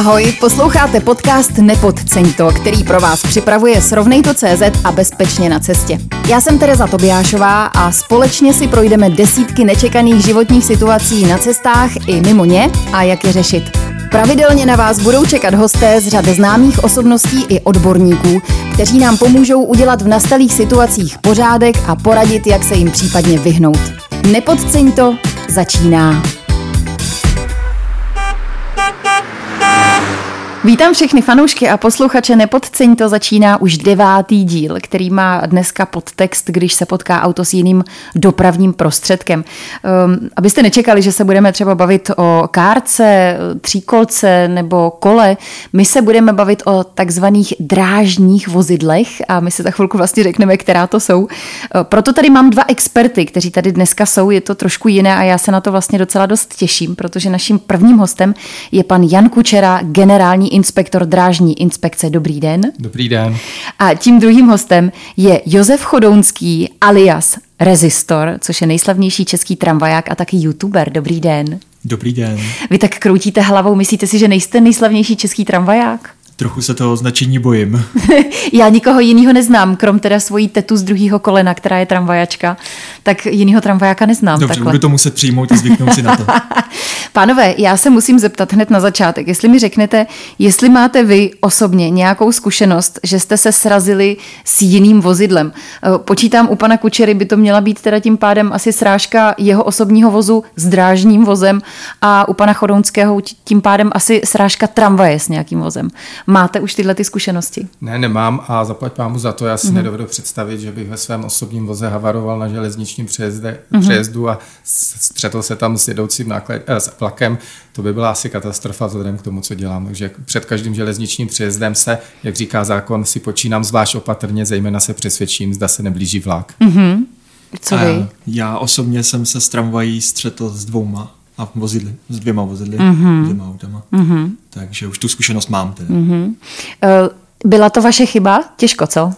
Ahoj, posloucháte podcast Nepodceň to, který pro vás připravuje Srovnejto.cz a bezpečně na cestě. Já jsem Tereza Tobiášová a společně si projdeme desítky nečekaných životních situací na cestách i mimo ně a jak je řešit. Pravidelně na vás budou čekat hosté z řady známých osobností i odborníků, kteří nám pomůžou udělat v nastalých situacích pořádek a poradit, jak se jim případně vyhnout. Nepodceň to, začíná. Vítám všechny fanoušky a posluchače Nepodceň to začíná už devátý díl, který má dneska podtext, když se potká auto s jiným dopravním prostředkem. Um, abyste nečekali, že se budeme třeba bavit o kárce, tříkolce nebo kole, my se budeme bavit o takzvaných drážních vozidlech a my se za chvilku vlastně řekneme, která to jsou. Uh, proto tady mám dva experty, kteří tady dneska jsou, je to trošku jiné a já se na to vlastně docela dost těším, protože naším prvním hostem je pan Jan Kučera, generální inspektor drážní inspekce. Dobrý den. Dobrý den. A tím druhým hostem je Josef Chodounský alias Rezistor, což je nejslavnější český tramvaják a taky youtuber. Dobrý den. Dobrý den. Vy tak kroutíte hlavou, myslíte si, že nejste nejslavnější český tramvaják? Trochu se toho označení bojím. Já nikoho jiného neznám, krom teda svojí tetu z druhého kolena, která je tramvajačka, tak jiného tramvajáka neznám. Dobře, takhle. budu to muset přijmout a zvyknout si na to. Pánové, já se musím zeptat hned na začátek, jestli mi řeknete, jestli máte vy osobně nějakou zkušenost, že jste se srazili s jiným vozidlem. Eh, počítám u pana Kučery, by to měla být teda tím pádem asi srážka jeho osobního vozu s drážním vozem a u pana Chodounského tím pádem asi srážka tramvaje s nějakým vozem. Máte už tyhle ty zkušenosti? Ne, nemám a zaplať pámu za to. Já si mm-hmm. nedovedu představit, že bych ve svém osobním voze havaroval na železničním přejezde, mm-hmm. přejezdu a střetl se tam s jedoucím náklad, eh, s vlakem. To by byla asi katastrofa vzhledem k tomu, co dělám. Takže před každým železničním přejezdem se, jak říká zákon, si počínám zvlášť opatrně, zejména se přesvědčím, zda se neblíží vlak. Mm-hmm. Co vy? Já osobně jsem se s tramvají střetl s dvouma a vozidly, s dvěma vozidly, mm-hmm. dvěma autama. Mm-hmm. Takže už tu zkušenost mám. Teda. Mm-hmm. Uh, byla to vaše chyba? Těžko, co? Uh,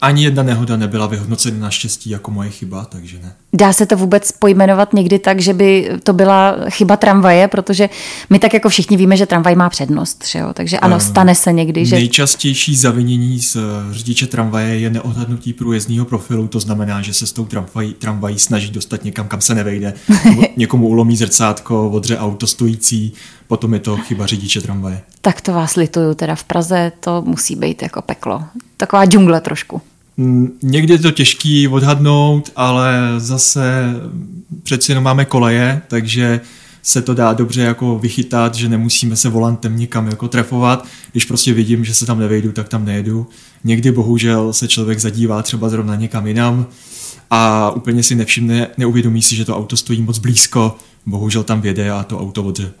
ani jedna nehoda nebyla vyhodnocena naštěstí jako moje chyba, takže ne. Dá se to vůbec pojmenovat někdy tak, že by to byla chyba tramvaje, protože my tak jako všichni víme, že tramvaj má přednost, že jo? takže ano, uh, stane se někdy, že... Nejčastější zavinění z řidiče tramvaje je neodhadnutí průjezdního profilu, to znamená, že se s tou tramvají, tramvají snaží dostat někam, kam se nevejde. Někomu ulomí zrcátko, odře auto stojící, potom je to chyba řidiče tramvaje. Tak to vás lituju, teda v Praze to musí být jako peklo. Taková džungle trošku. Mm, někdy je to těžký odhadnout, ale zase přeci jenom máme koleje, takže se to dá dobře jako vychytat, že nemusíme se volantem nikam jako trefovat. Když prostě vidím, že se tam nevejdu, tak tam nejedu. Někdy bohužel se člověk zadívá třeba zrovna někam jinam a úplně si nevšimne, neuvědomí si, že to auto stojí moc blízko, bohužel tam věde a to auto odře.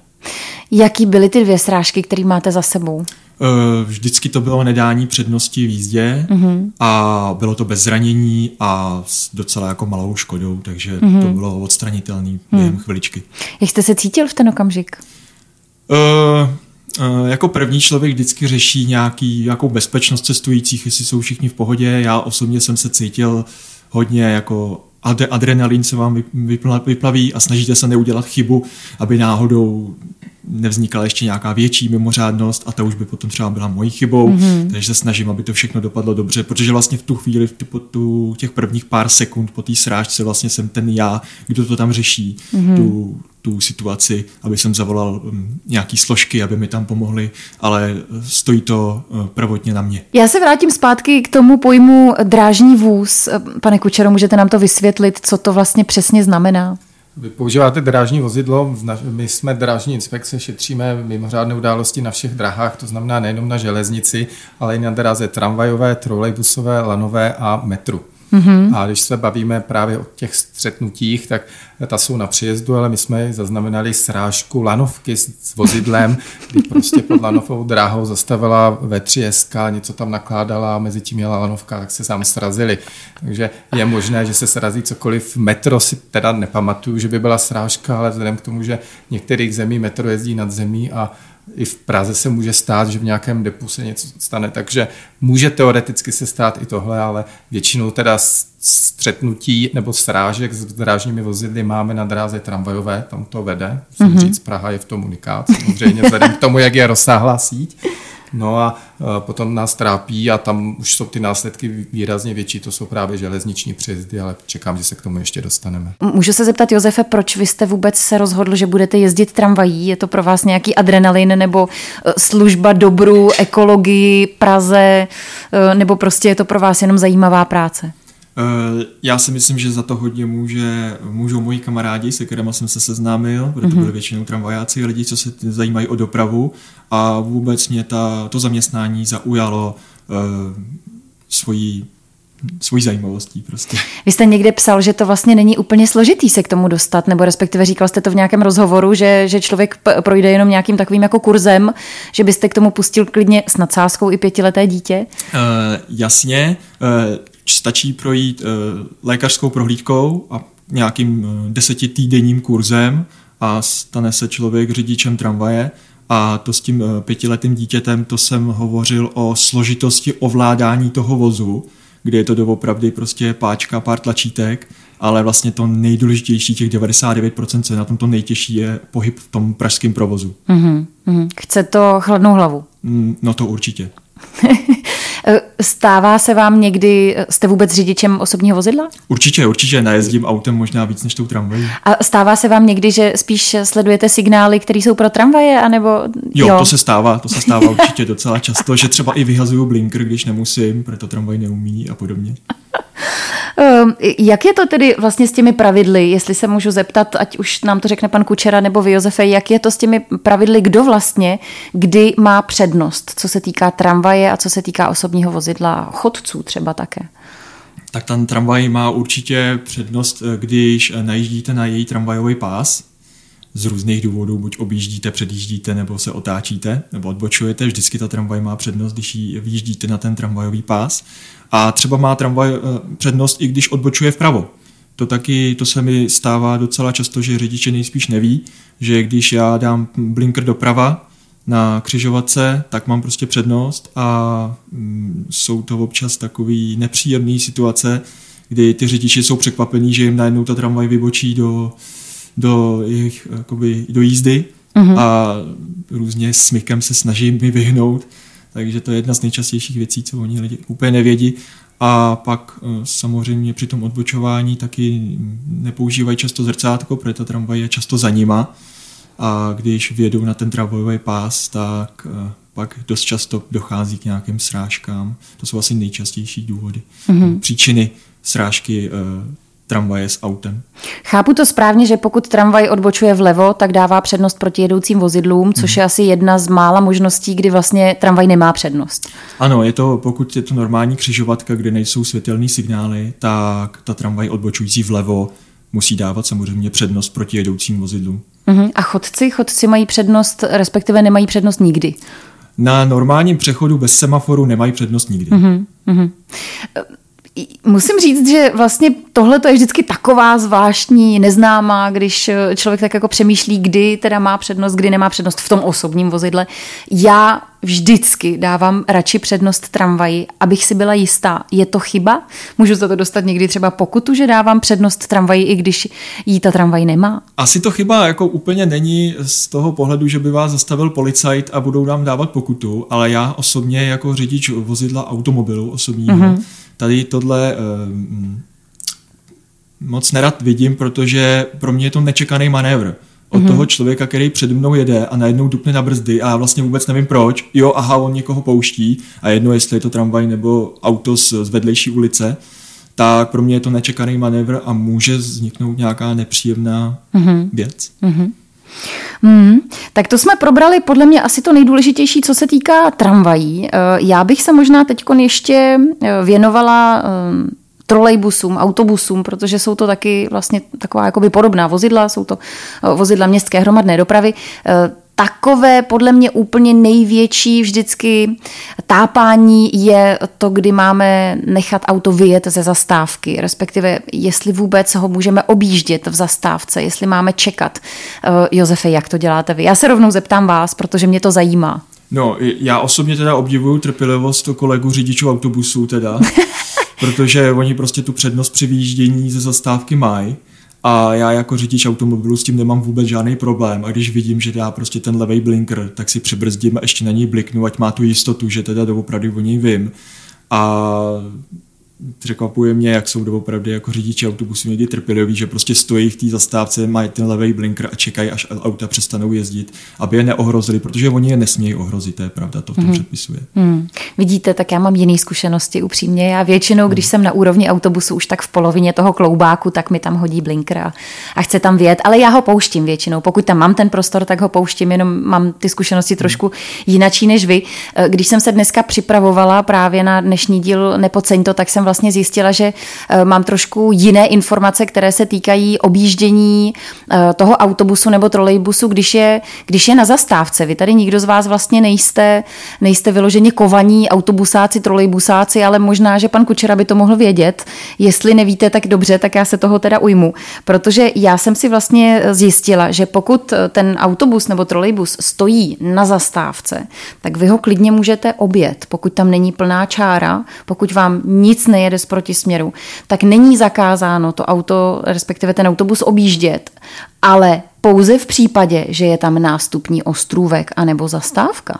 Jaký byly ty dvě srážky, které máte za sebou? Eh, vždycky to bylo nedání přednosti v jízdě mm-hmm. a bylo to bez zranění a s docela jako malou škodou, takže mm-hmm. to bylo odstranitelné během mm. chviličky. Jak jste se cítil v ten okamžik? Uh, uh, jako první člověk vždycky řeší nějaký, nějakou bezpečnost cestujících, jestli jsou všichni v pohodě. Já osobně jsem se cítil hodně jako adrenalin se vám vyplaví a snažíte se neudělat chybu, aby náhodou nevznikala ještě nějaká větší mimořádnost a ta už by potom třeba byla mojí chybou, mm-hmm. takže se snažím, aby to všechno dopadlo dobře, protože vlastně v tu chvíli, v tu, tu, těch prvních pár sekund po té srážce vlastně jsem ten já, kdo to tam řeší, mm-hmm. tu, tu situaci, aby jsem zavolal um, nějaký složky, aby mi tam pomohli, ale stojí to uh, prvotně na mě. Já se vrátím zpátky k tomu pojmu drážní vůz. Pane Kučero, můžete nám to vysvětlit, co to vlastně přesně znamená? Vy používáte drážní vozidlo, my jsme drážní inspekce, šetříme mimořádné události na všech drahách, to znamená nejenom na železnici, ale i na dráze tramvajové, trolejbusové, lanové a metru. Mm-hmm. A když se bavíme právě o těch střetnutích, tak ta jsou na příjezdu, ale my jsme zaznamenali srážku lanovky s, s vozidlem, kdy prostě pod lanovou dráhou zastavila V3SK, něco tam nakládala a mezi tím jela lanovka, tak se sám srazili. Takže je možné, že se srazí cokoliv. Metro si teda nepamatuju, že by byla srážka, ale vzhledem k tomu, že některých zemí metro jezdí nad zemí a i v Praze se může stát, že v nějakém depu se něco stane, takže může teoreticky se stát i tohle, ale většinou teda střetnutí nebo srážek s drážními vozidly máme na dráze tramvajové, tam to vede. Musím mm-hmm. říct, Praha je v tom unikát, samozřejmě vzhledem k tomu, jak je rozsáhlá síť. No a potom nás trápí a tam už jsou ty následky výrazně větší, to jsou právě železniční přejezdy, ale čekám, že se k tomu ještě dostaneme. Můžu se zeptat, Josefe, proč vy jste vůbec se rozhodl, že budete jezdit tramvají? Je to pro vás nějaký adrenalin nebo e, služba dobru, ekologii, Praze, e, nebo prostě je to pro vás jenom zajímavá práce? Eh, já si myslím, že za to hodně může, můžou moji kamarádi, se kterými jsem se seznámil, protože to mhm. byly většinou tramvajáci, lidi, co se zajímají o dopravu a vůbec mě ta, to zaměstnání zaujalo uh, svojí svojí zajímavostí prostě. Vy jste někde psal, že to vlastně není úplně složitý se k tomu dostat, nebo respektive říkal jste to v nějakém rozhovoru, že, že člověk projde jenom nějakým takovým jako kurzem, že byste k tomu pustil klidně s nadsázkou i pětileté dítě? Uh, jasně, uh, stačí projít uh, lékařskou prohlídkou a nějakým uh, desetitýdenním kurzem a stane se člověk řidičem tramvaje a to s tím uh, pětiletým dítětem, to jsem hovořil o složitosti ovládání toho vozu, kde je to doopravdy prostě páčka, pár tlačítek, ale vlastně to nejdůležitější, těch 99%, co je na tom to nejtěžší, je pohyb v tom pražském provozu. Mm-hmm. Chce to chladnou hlavu? Mm, no to určitě. Stává se vám někdy, jste vůbec řidičem osobního vozidla? Určitě, určitě, najezdím autem možná víc než tou tramvají. A stává se vám někdy, že spíš sledujete signály, které jsou pro tramvaje, anebo... Jo, jo, to se stává, to se stává určitě docela často, že třeba i vyhazuju blinker, když nemusím, proto tramvaj neumí a podobně. Ehm, jak je to tedy vlastně s těmi pravidly, jestli se můžu zeptat, ať už nám to řekne pan Kučera nebo vy, Josefe, jak je to s těmi pravidly, kdo vlastně kdy má přednost, co se týká tramvaje a co se týká osobního vozidla, chodců třeba také? Tak ten tramvaj má určitě přednost, eh, když eh, najíždíte na její tramvajový pás, z různých důvodů, buď objíždíte, předjíždíte, nebo se otáčíte, nebo odbočujete. Vždycky ta tramvaj má přednost, když ji vyjíždíte na ten tramvajový pás. A třeba má tramvaj eh, přednost, i když odbočuje vpravo. To taky, to se mi stává docela často, že řidiče nejspíš neví, že když já dám blinker doprava na křižovatce, tak mám prostě přednost a mm, jsou to občas takový nepříjemné situace, kdy ty řidiči jsou překvapení, že jim najednou ta tramvaj vybočí do, do jejich jakoby, do jízdy mm-hmm. a různě smykem se snaží mi vyhnout. Takže to je jedna z nejčastějších věcí, co oni lidi úplně nevědí. A pak eh, samozřejmě při tom odbočování taky nepoužívají často zrcátko, protože ta tramvaj je často za nima. A když vědou na ten tramvajový pás, tak eh, pak dost často dochází k nějakým srážkám. To jsou asi nejčastější důvody. Mm-hmm. Příčiny srážky eh, tramvaje s autem. Chápu to správně, že pokud tramvaj odbočuje vlevo, tak dává přednost proti jedoucím vozidlům, což hmm. je asi jedna z mála možností, kdy vlastně tramvaj nemá přednost. Ano, je to, pokud je to normální křižovatka, kde nejsou světelné signály, tak ta tramvaj odbočující vlevo musí dávat samozřejmě přednost proti jedoucím vozidlům. Uh-huh. A chodci? Chodci mají přednost, respektive nemají přednost nikdy? Na normálním přechodu bez semaforu nemají přednost nikdy. Uh-huh musím říct, že vlastně tohle to je vždycky taková zvláštní, neznámá, když eh, člověk tak jako přemýšlí, kdy teda má přednost, kdy nemá přednost v tom osobním vozidle. Já vždycky dávám radši přednost tramvaji, abych si byla jistá. Je to chyba? Můžu za to dostat někdy třeba pokutu, že dávám přednost tramvaji, i když jí ta tramvaj nemá? Asi to chyba jako úplně není z toho pohledu, že by vás zastavil policajt a budou nám dávat pokutu, ale já osobně jako řidič vozidla automobilu osobního, mm-hmm tady tohle uh, moc nerad vidím, protože pro mě je to nečekaný manévr. Od mm-hmm. toho člověka, který před mnou jede a najednou dupne na brzdy a já vlastně vůbec nevím proč. Jo, aha, on někoho pouští a jedno, jestli je to tramvaj nebo auto z, z vedlejší ulice, tak pro mě je to nečekaný manévr a může vzniknout nějaká nepříjemná mm-hmm. věc. Mm-hmm. Hmm, tak to jsme probrali podle mě asi to nejdůležitější, co se týká tramvají. Eh, já bych se možná teď ještě eh, věnovala eh, trolejbusům, autobusům, protože jsou to taky vlastně taková jakoby podobná vozidla, jsou to vozidla městské hromadné dopravy. Takové podle mě úplně největší vždycky tápání je to, kdy máme nechat auto vyjet ze zastávky, respektive jestli vůbec ho můžeme objíždět v zastávce, jestli máme čekat. Uh, Josefe, jak to děláte vy? Já se rovnou zeptám vás, protože mě to zajímá. No, já osobně teda obdivuju trpělivost kolegu řidičů autobusů teda, protože oni prostě tu přednost při výjíždění ze zastávky mají a já jako řidič automobilu s tím nemám vůbec žádný problém a když vidím, že dá prostě ten levý blinker, tak si přibrzdím a ještě na něj bliknu, ať má tu jistotu, že teda doopravdy o něj vím. A překvapuje mě, jak jsou doopravdy jako řidiči autobusů někdy trpěliví, že prostě stojí v té zastávce, mají ten levý blinker a čekají, až auta přestanou jezdit, aby je neohrozili, protože oni je nesmějí ohrozit, to je pravda, to v tom mm. předpisuje. Mm. Vidíte, tak já mám jiné zkušenosti upřímně. Já většinou, když mm. jsem na úrovni autobusu už tak v polovině toho kloubáku, tak mi tam hodí blinker a, a chce tam vět, ale já ho pouštím většinou. Pokud tam mám ten prostor, tak ho pouštím, jenom mám ty zkušenosti trošku jinačí než vy. Když jsem se dneska připravovala právě na dnešní díl Nepoceň to, tak jsem vlastně zjistila, že eh, mám trošku jiné informace, které se týkají objíždění eh, toho autobusu nebo trolejbusu, když je, když je na zastávce. Vy tady nikdo z vás vlastně nejste, nejste vyloženě kovaní autobusáci, trolejbusáci, ale možná, že pan Kučera by to mohl vědět. Jestli nevíte tak dobře, tak já se toho teda ujmu. Protože já jsem si vlastně zjistila, že pokud ten autobus nebo trolejbus stojí na zastávce, tak vy ho klidně můžete objet, pokud tam není plná čára, pokud vám nic nejede z protisměru, tak není zakázáno to auto, respektive ten autobus objíždět, ale pouze v případě, že je tam nástupní ostrůvek anebo zastávka.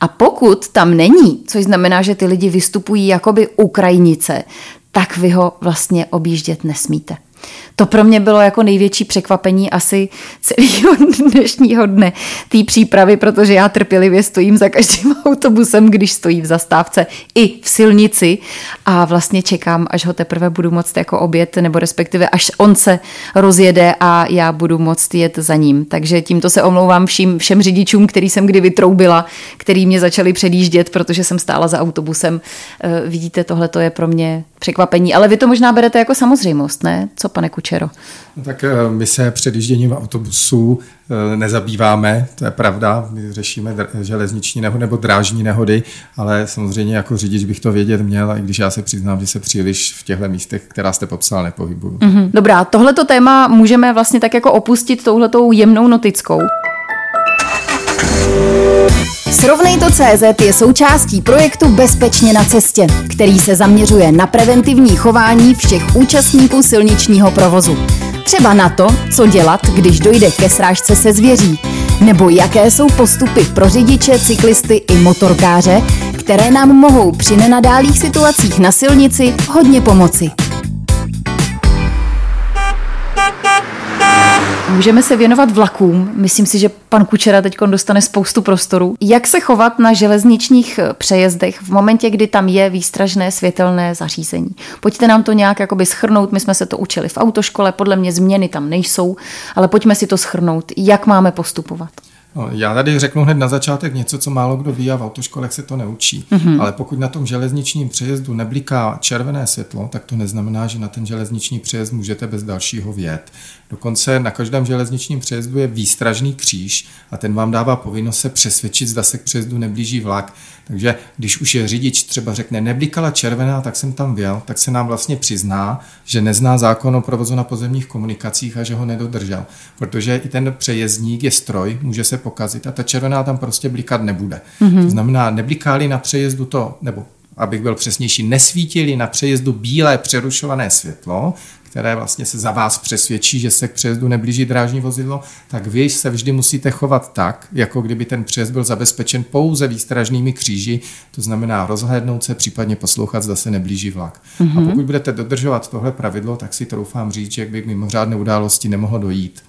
A pokud tam není, což znamená, že ty lidi vystupují jakoby Ukrajinice, tak vy ho vlastně objíždět nesmíte. To pro mě bylo jako největší překvapení asi celého dnešního dne té přípravy, protože já trpělivě stojím za každým autobusem, když stojí v zastávce i v silnici a vlastně čekám, až ho teprve budu moct jako obět, nebo respektive až on se rozjede a já budu moct jet za ním. Takže tímto se omlouvám všem, všem řidičům, který jsem kdy vytroubila, který mě začali předjíždět, protože jsem stála za autobusem. Eh, vidíte, tohle to je pro mě překvapení, ale vy to možná berete jako samozřejmost, ne? Co, pane Kučero? Tak eh, my se před jížděním autobusů eh, nezabýváme, to je pravda, my řešíme železniční nehody nebo drážní nehody, ale samozřejmě jako řidič bych to vědět měl, i když já se přiznám, že se příliš v těchto místech, která jste popsal, nepohybuju. Mm-hmm. Dobrá, tohleto téma můžeme vlastně tak jako opustit touhletou jemnou notickou. Srovnej to CZ je součástí projektu Bezpečně na cestě, který se zaměřuje na preventivní chování všech účastníků silničního provozu. Třeba na to, co dělat, když dojde ke srážce se zvěří, nebo jaké jsou postupy pro řidiče, cyklisty i motorkáře, které nám mohou při nenadálých situacích na silnici hodně pomoci. Můžeme se věnovat vlakům. Myslím si, že pan Kučera teď dostane spoustu prostoru. Jak se chovat na železničních přejezdech v momentě, kdy tam je výstražné světelné zařízení? Pojďte nám to nějak jakoby schrnout. My jsme se to učili v autoškole, podle mě změny tam nejsou, ale pojďme si to schrnout. Jak máme postupovat? No, já tady řeknu hned na začátek něco, co málo kdo ví a v autoškolech se to neučí. Mm-hmm. Ale pokud na tom železničním přejezdu nebliká červené světlo, tak to neznamená, že na ten železniční přejezd můžete bez dalšího vjet. Dokonce na každém železničním přejezdu je výstražný kříž a ten vám dává povinnost se přesvědčit, zda se k přejezdu neblíží vlak. Takže když už je řidič třeba řekne, neblikala červená, tak jsem tam věl, tak se nám vlastně přizná, že nezná zákon o provozu na pozemních komunikacích a že ho nedodržel. Protože i ten přejezdník je stroj, může se pokazit a ta červená tam prostě blikat nebude. Mm-hmm. To znamená, neblikáli na přejezdu to, nebo abych byl přesnější, nesvítili na přejezdu bílé přerušované světlo, které vlastně se za vás přesvědčí, že se k přejezdu neblíží drážní vozidlo, tak vy se vždy musíte chovat tak, jako kdyby ten přejezd byl zabezpečen pouze výstražnými kříži, to znamená rozhlédnout se, případně poslouchat, zda se neblíží vlak. Mm-hmm. A mhm. pokud budete dodržovat tohle pravidlo, tak si troufám říct, že by k mimořádné události nemohlo dojít.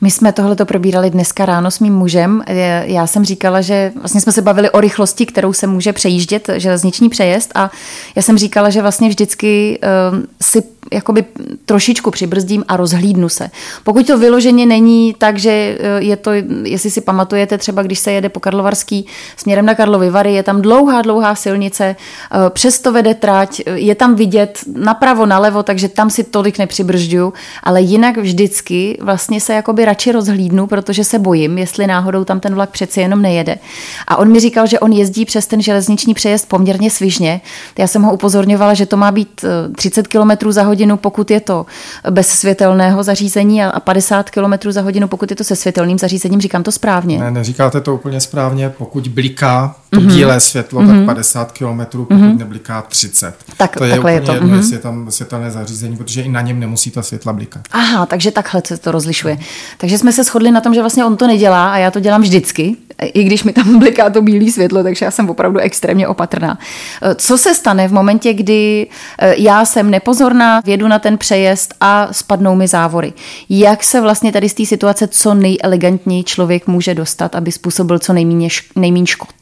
My jsme tohle to probírali dneska ráno s mým mužem. Já jsem říkala, že vlastně jsme se bavili o rychlosti, kterou se může přejíždět železniční přejezd a já jsem říkala, že vlastně vždycky uh, si jakoby trošičku přibrzdím a rozhlídnu se. Pokud to vyloženě není tak, že eh, je to, jestli si pamatujete, třeba když se jede po Karlovarský směrem na Karlovy Vary, je tam dlouhá, dlouhá silnice, eh, přesto vede trať, je tam vidět napravo, nalevo, takže tam si tolik nepřibržďuju, ale jinak vždycky vlastně se jakoby radši rozhlídnu, protože se bojím, jestli náhodou tam ten vlak přeci jenom nejede. A on mi říkal, že on jezdí přes ten železniční přejezd poměrně svižně. Já jsem ho upozorňovala, že to má být 30 eh, km za hodinu, pokud je to bez světelného zařízení a 50 km za hodinu, pokud je to se světelným zařízením. Říkám to správně? Ne, neříkáte to úplně správně. Pokud bliká to mm-hmm. bílé světlo, mm-hmm. tak 50 km, pokud mm-hmm. nebliká 30. Tak, to je takhle úplně je to. jedno, mm-hmm. jestli je tam světelné zařízení, protože i na něm nemusí ta světla blikat. Aha, takže takhle se to rozlišuje. Takže jsme se shodli na tom, že vlastně on to nedělá a já to dělám vždycky, i když mi tam bliká to bílé světlo, takže já jsem opravdu extrémně opatrná. Co se stane v momentě, kdy eh, já jsem nepozorná, vědu na ten přejezd a spadnou mi závory? Jak se vlastně tady z té situace co nejelegantněji člověk může dostat, aby způsobil co nejméně, nejméně škod?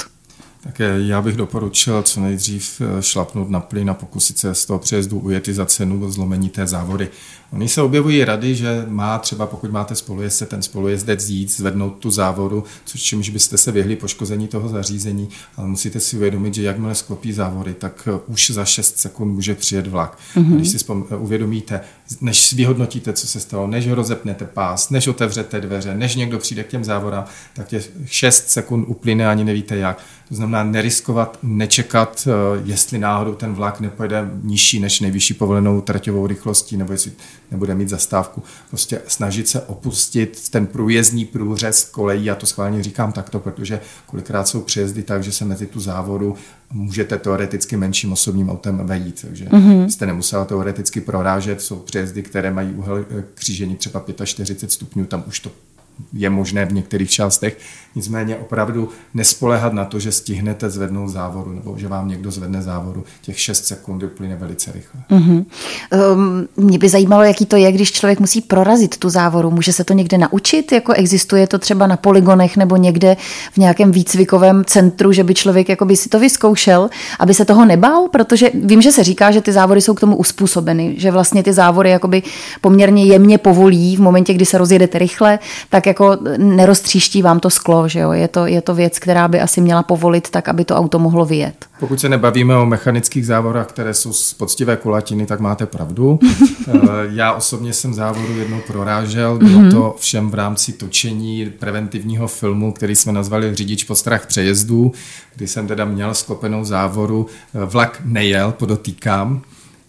Tak já bych doporučil co nejdřív eh, šlapnout na plyn a pokusit se z toho přejezdu ujet za cenu zlomení té závody. Oni se objevují rady, že má třeba, pokud máte spolujezdce, ten spolujezdec jít, zvednout tu závodu, což čímž byste se vyhli poškození toho zařízení, ale musíte si uvědomit, že jakmile sklopí závory, tak eh, už za 6 sekund může přijet vlak. Mm-hmm. Když si eh, uvědomíte, než vyhodnotíte, co se stalo, než rozepnete pás, než otevřete dveře, než někdo přijde k těm závorám, tak těch 6 sekund uplyne ani nevíte jak. To znamená neriskovat, nečekat, eh, jestli náhodou ten vlak nepojede nižší než nejvyšší povolenou traťovou rychlostí, nebo jestli nebude mít zastávku. Prostě snažit se opustit ten průjezdní průřez kolejí, a to schválně říkám takto, protože kolikrát jsou přejezdy tak, že se mezi tu závodu můžete teoreticky menším osobním autem vejít, takže mm-hmm. jste nemusela teoreticky prorážet, jsou přejezdy, které mají úhel eh, křížení třeba 45 stupňů, tam už to je možné v některých částech. Nicméně opravdu nespolehat na to, že stihnete zvednout závoru nebo že vám někdo zvedne závoru. Těch 6 sekund uplyne velice rychle. Mm-hmm. Um, mě by zajímalo, jaký to je, když člověk musí prorazit tu závoru. Může se to někde naučit? Jako existuje to třeba na poligonech nebo někde v nějakém výcvikovém centru, že by člověk jakoby si to vyzkoušel, aby se toho nebál? Protože vím, že se říká, že ty závory jsou k tomu uspůsobeny, že vlastně ty závory jakoby poměrně jemně povolí v momentě, kdy se rozjedete rychle, tak jako neroztříští vám to sklo, že jo? Je to, je to věc, která by asi měla povolit tak, aby to auto mohlo vyjet. Pokud se nebavíme o mechanických závorách, které jsou z poctivé kulatiny, tak máte pravdu. Eh, já osobně jsem závoru jednou prorážel, bylo mm-hmm. to všem v rámci točení preventivního filmu, který jsme nazvali Řidič po strach přejezdů, kdy jsem teda měl sklopenou závoru. Eh, vlak nejel, podotýkám,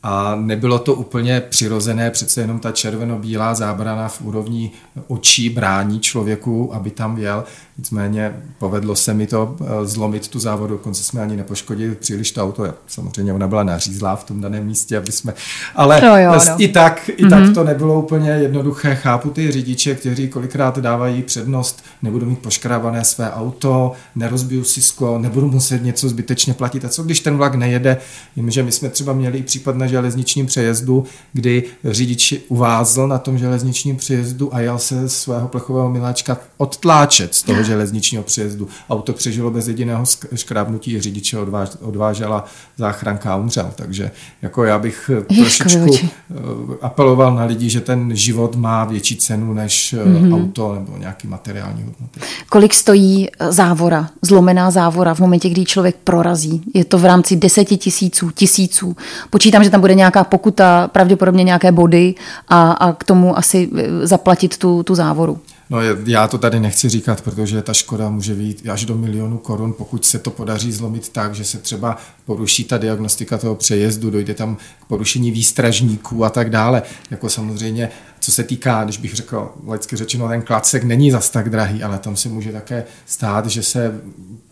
a nebylo to úplně přirozené, přece jenom ta červeno-bílá zábrana v úrovni očí brání člověku, aby tam jel. Nicméně povedlo se mi to eh, zlomit tu závodu, dokonce jsme ani nepoškodili příliš to auto. Samozřejmě ona byla nařízlá v tom daném místě, aby jsme... Ale no jo, jo. i tak, i mm-hmm. tak to nebylo úplně jednoduché. Chápu ty řidiče, kteří kolikrát dávají přednost, nebudu mít poškrávané své auto, nerozbiju si sklo, nebudu muset něco zbytečně platit. A co když ten vlak nejede? Vím, že my jsme třeba měli i případ na železničním přejezdu, kdy řidič uvázl na tom železničním přejezdu a jel se svého plechového miláčka odtláčet z toho železničního přejezdu. Auto přežilo bez jediného škrábnutí, řidiče odváž, odvážela záchranka a umřel. Takže jako já bych trošičku eh, apeloval na lidi, že ten život má větší cenu než mm-hmm. auto nebo nějaký materiální hodnoty. Kolik stojí eh, závora, zlomená závora v momentě, kdy člověk prorazí? Je to v rámci deseti tisíců, tisíců. Počítám, že tam bude nějaká pokuta, pravděpodobně nějaké body a, a k tomu asi zaplatit tu, tu závoru. No já to tady nechci říkat, protože ta škoda může být až do milionu korun, pokud se to podaří zlomit tak, že se třeba poruší ta diagnostika toho přejezdu, dojde tam k porušení výstražníků a tak dále. Jako samozřejmě, co se týká, když bych řekl, lecky řečeno, ten klacek není zas tak drahý, ale tam se může také stát, že se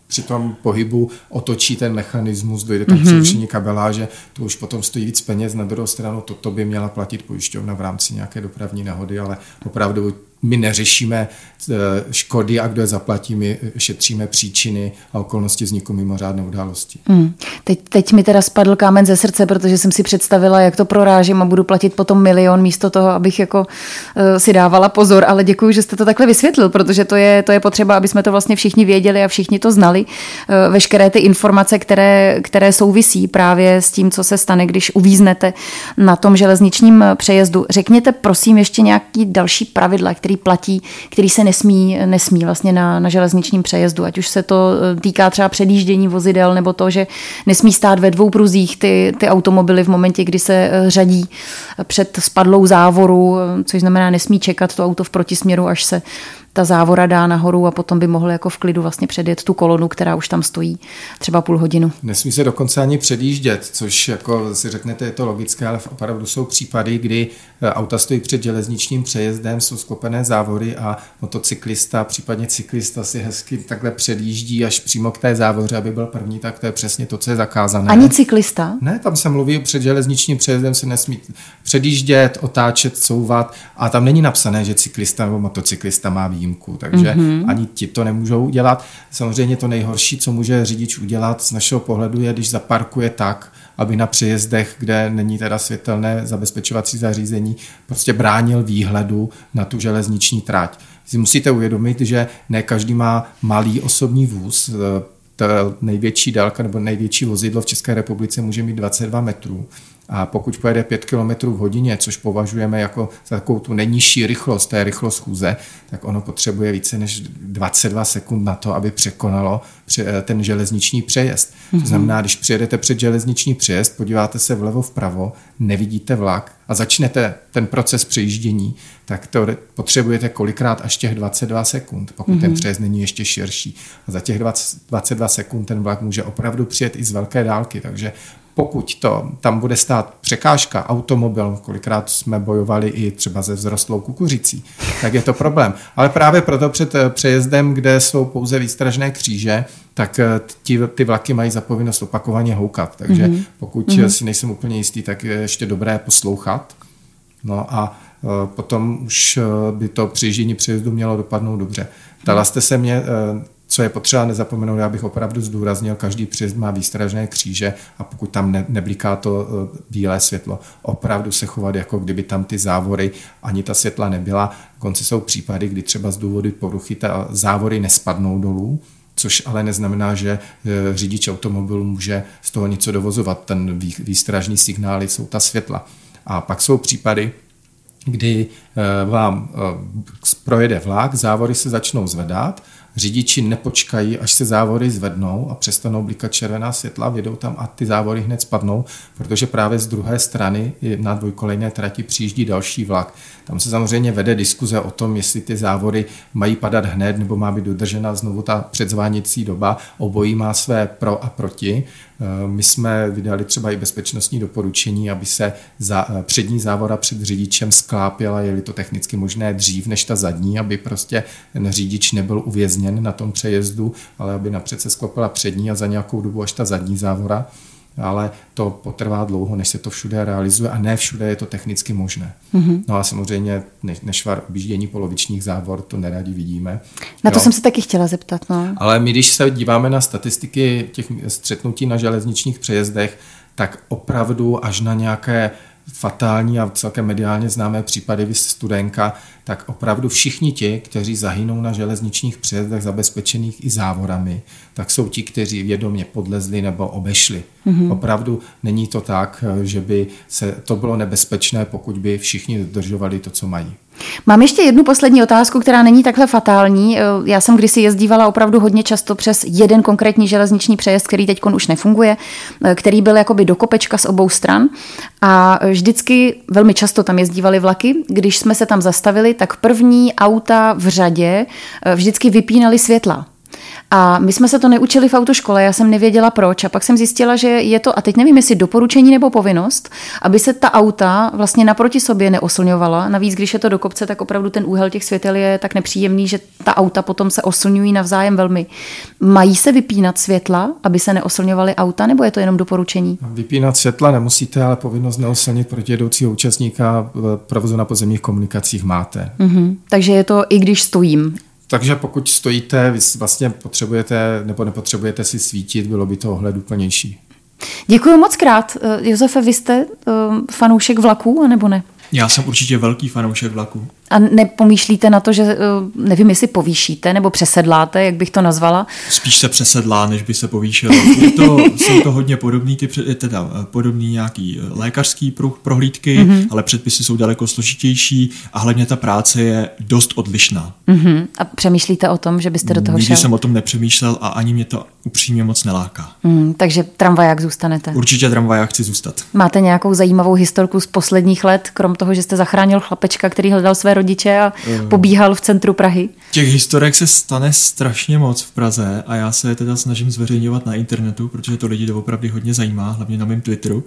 při tom pohybu otočí ten mechanismus, dojde tam mm-hmm. přerušení kabeláže, to už potom stojí víc peněz. Na druhou stranu toto by měla platit pojišťovna v rámci nějaké dopravní nehody, ale opravdu my neřešíme eh, škody a kdo je zaplatí, my šetříme příčiny a okolnosti vzniku mimořádné události. Hmm. Teď, teď mi teda spadl kámen ze srdce, protože jsem si představila, jak to prorážím a budu platit potom milion místo toho, abych jako uh, si dávala pozor, ale děkuji, že jste to takhle vysvětlil, protože to je, to je potřeba, aby jsme to vlastně všichni věděli a všichni to znali. Uh, veškeré ty informace, které, které souvisí právě s tím, co se stane, když uvíznete na tom železničním přejezdu. Řekněte prosím ještě nějaký další pravidla, který platí, který se nesmí, nesmí vlastně na, na železničním přejezdu, ať už se to eh, týká třeba předjíždění vozidel nebo to, že nesmí stát ve dvou pruzích ty, ty automobily v momentě, kdy se eh, řadí před spadlou závoru, eh, což znamená nesmí čekat to auto v protisměru, až se ta závora dá nahoru a potom by mohl jako v klidu vlastně předjet tu kolonu, která už tam stojí třeba půl hodinu. Nesmí se dokonce ani předjíždět, což jako si řeknete, je to logické, ale opravdu jsou případy, kdy e, auta stojí před železničním přejezdem, jsou sklopené závory a motocyklista, případně cyklista si hezky takhle předjíždí až přímo k té závoře, aby byl první, tak to je přesně to, co je zakázané. Ani cyklista? Ne, tam se mluví před železničním přejezdem se nesmí předjíždět, otáčet, couvat a tam není napsané, že cyklista nebo motocyklista má výjimku výjimku, takže mm-hmm. ani ti to nemůžou udělat. Samozřejmě to nejhorší, co může řidič udělat z našeho pohledu, je, když zaparkuje tak, aby na přejezdech, kde není teda světelné zabezpečovací zařízení, prostě bránil výhledu na tu železniční trať. Si musíte uvědomit, že ne každý má malý osobní vůz, ta největší dálka nebo největší vozidlo v České republice může mít 22 metrů. A pokud pojede 5 km v hodině, což považujeme jako za takovou tu nejnižší rychlost, to je rychlost chůze, tak ono potřebuje více než 22 sekund na to, aby překonalo ten železniční přejezd. Mm-hmm. To mhm. znamená, když přijedete před železniční přejezd, podíváte se vlevo vpravo, nevidíte vlak a začnete ten proces přejíždění, tak to potřebujete kolikrát až těch 22 sekund, pokud mm-hmm. ten mhm. přejezd není ještě širší. A za těch 20, 22 sekund ten vlak může opravdu přijet i z velké dálky, takže pokud to tam bude stát překážka, automobil, kolikrát jsme bojovali i třeba ze vzrostlou kukuřicí, tak je to problém. Ale právě proto před eh, přejezdem, kde jsou pouze výstražné kříže, tak eh, ty, ty vlaky mají za povinnost opakovaně houkat. Takže mm-hmm. pokud mm-hmm. si nejsem úplně jistý, tak je ještě dobré poslouchat. No a potom už by to přijíždění přejezdu mělo dopadnout dobře. Ptala jste se mě, co je potřeba nezapomenout, já bych opravdu zdůraznil, každý přijezd má výstražné kříže a pokud tam ne, nebliká to e, bílé světlo, opravdu se chovat, jako kdyby tam ty závory ani ta světla nebyla. Konce jsou případy, kdy třeba z důvodu poruchy ta závory nespadnou dolů, což ale neznamená, že e, řidič automobilu může z toho něco dovozovat. Ten výstražný signály jsou ta světla. A pak jsou případy, kdy e, vám projede vlak, závory se začnou zvedat řidiči nepočkají, až se závory zvednou a přestanou blikat červená světla, vědou tam a ty závory hned spadnou, protože právě z druhé strany na dvojkolejné trati přijíždí další vlak. Tam se samozřejmě vede diskuze o tom, jestli ty závory mají padat hned nebo má být dodržena znovu ta předzváněcí doba. Obojí má své pro a proti. Eh, my jsme vydali třeba i bezpečnostní doporučení, aby se za, eh, přední závora před řidičem sklápěla, je-li to technicky možné dřív než ta zadní, aby prostě ten řidič nebyl uvězněn na tom přejezdu, ale aby napřed se sklopila přední a za nějakou dobu až ta zadní závora ale to potrvá dlouho, než se to všude realizuje a ne všude je to technicky možné. Mm-hmm. No a samozřejmě nešvar objíždění polovičních závor, to neradi vidíme. Na to jo. jsem se taky chtěla zeptat. No. Ale my, když se díváme na statistiky těch střetnutí na železničních přejezdech, tak opravdu až na nějaké fatální a celkem mediálně známé případy vy studenka, tak opravdu všichni ti, kteří zahynou na železničních přejezdech zabezpečených i závorami, tak jsou ti, kteří vědomě podlezli nebo obešli. Mm-hmm. Opravdu není to tak, že by se to bylo nebezpečné, pokud by všichni dodržovali to, co mají. Mám ještě jednu poslední otázku, která není takhle fatální. Já jsem kdysi jezdívala opravdu hodně často přes jeden konkrétní železniční přejezd, který teď už nefunguje, který byl jakoby do kopečka z obou stran. A vždycky velmi často tam jezdívali vlaky. Když jsme se tam zastavili, tak první auta v řadě vždycky vypínali světla. A my jsme se to neučili v autoškole, já jsem nevěděla proč. A pak jsem zjistila, že je to, a teď nevím, jestli doporučení nebo povinnost, aby se ta auta vlastně naproti sobě neoslňovala. Navíc, když je to do kopce, tak opravdu ten úhel těch světel je tak nepříjemný, že ta auta potom se oslňují navzájem velmi. Mají se vypínat světla, aby se neoslňovaly auta, nebo je to jenom doporučení? Vypínat světla nemusíte, ale povinnost neoslnit protijedoucího účastníka v provozu na pozemních komunikacích máte. Mm-hmm. Takže je to i když stojím. Takže pokud stojíte, vy vlastně potřebujete nebo nepotřebujete si svítit, bylo by to ohleduplnější. Děkuji moc krát. Eh, Josefe, vy jste uh, fanoušek vlaků, nebo ne? Já jsem určitě velký fanoušek vlaku. A nepomýšlíte na to, že eh, nevím, jestli povýšíte nebo přesedláte, jak bych to nazvala? Spíš se přesedlá, než by se povýšil. Je to, jsou to hodně podobný, ty, teda, eh, podobný nějaký eh, lékařský prohlídky, mm-hmm. ale předpisy jsou daleko složitější a hlavně ta práce je dost odlišná. Mm-hmm. A přemýšlíte o tom, že byste do toho Nikdy šel? jsem o tom nepřemýšlel a ani mě to upřímně moc neláká. Mm, takže tramvaják zůstanete? Určitě tramvaják chci zůstat. Máte nějakou zajímavou historku z posledních let, krom toho, že jste zachránil chlapečka, který hledal své rodiče a uh, pobíhal v centru Prahy? Těch historek se stane strašně moc v Praze a já se je teda snažím zveřejňovat na internetu, protože to lidi doopravdy hodně zajímá, hlavně na mém Twitteru.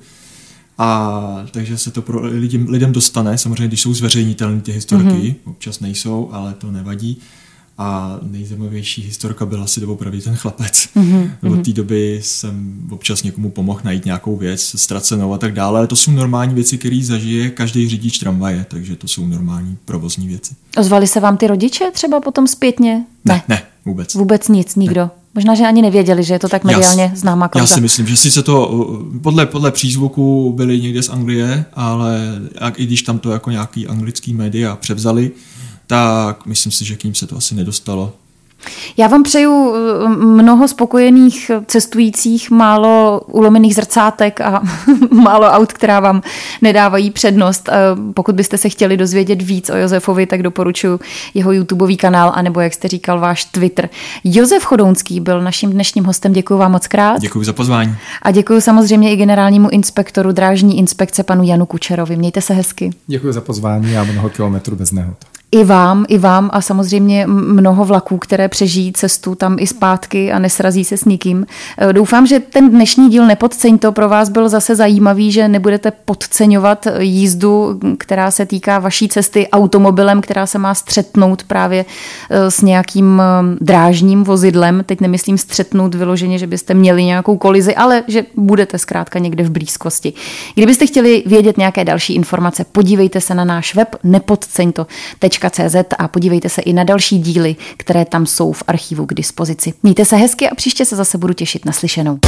A takže se to pro lidem, lidem dostane, samozřejmě, když jsou zveřejnitelné ty historky, mm-hmm. občas nejsou, ale to nevadí. A nejzajímavější historka byla si doopravdy ten chlapec. Mm-hmm. Od té doby jsem občas někomu pomohl najít nějakou věc ztracenou a tak dále. Ale to jsou normální věci, které zažije každý řidič tramvaje, takže to jsou normální provozní věci. Ozvali se vám ty rodiče třeba potom zpětně? Ne, ne, ne vůbec. Vůbec nic, nikdo. Ne. Možná, že ani nevěděli, že je to tak mediálně já, známá kauza. Já si myslím, že sice to podle, podle přízvuku byli někde z Anglie, ale i když tam to jako nějaký anglický média převzali, tak myslím si, že k ním se to asi nedostalo. Já vám přeju eh, mnoho spokojených cestujících, málo ulomených zrcátek a málo aut, která vám nedávají přednost. Eh, pokud byste se chtěli dozvědět víc o Josefovi, tak doporučuji jeho YouTubeový kanál, anebo jak jste říkal, váš Twitter. Josef Chodounský byl naším dnešním hostem. Děkuji vám moc krát. Děkuji za pozvání. A děkuji samozřejmě i generálnímu inspektoru drážní inspekce panu Janu Kučerovi. Mějte se hezky. Děkuji za pozvání a mnoho kilometrů bez nehod. I vám, i vám a samozřejmě mnoho vlaků, které přežijí cestu tam i zpátky a nesrazí se s nikým. E, doufám, že ten dnešní díl Nepodceň to pro vás byl zase zajímavý, že nebudete podceňovat jízdu, která se týká vaší cesty automobilem, která se má střetnout právě e, s nějakým e, drážním vozidlem. Teď nemyslím střetnout vyloženě, že byste měli nějakou kolizi, ale že budete zkrátka někde v blízkosti. Kdybyste chtěli vědět nějaké další informace, podívejte se na náš web nepodceň www.cz a podívejte se i na další díly, které tam jsou v archivu k dispozici. Mějte se hezky a příště se zase budu těšit na slyšenou.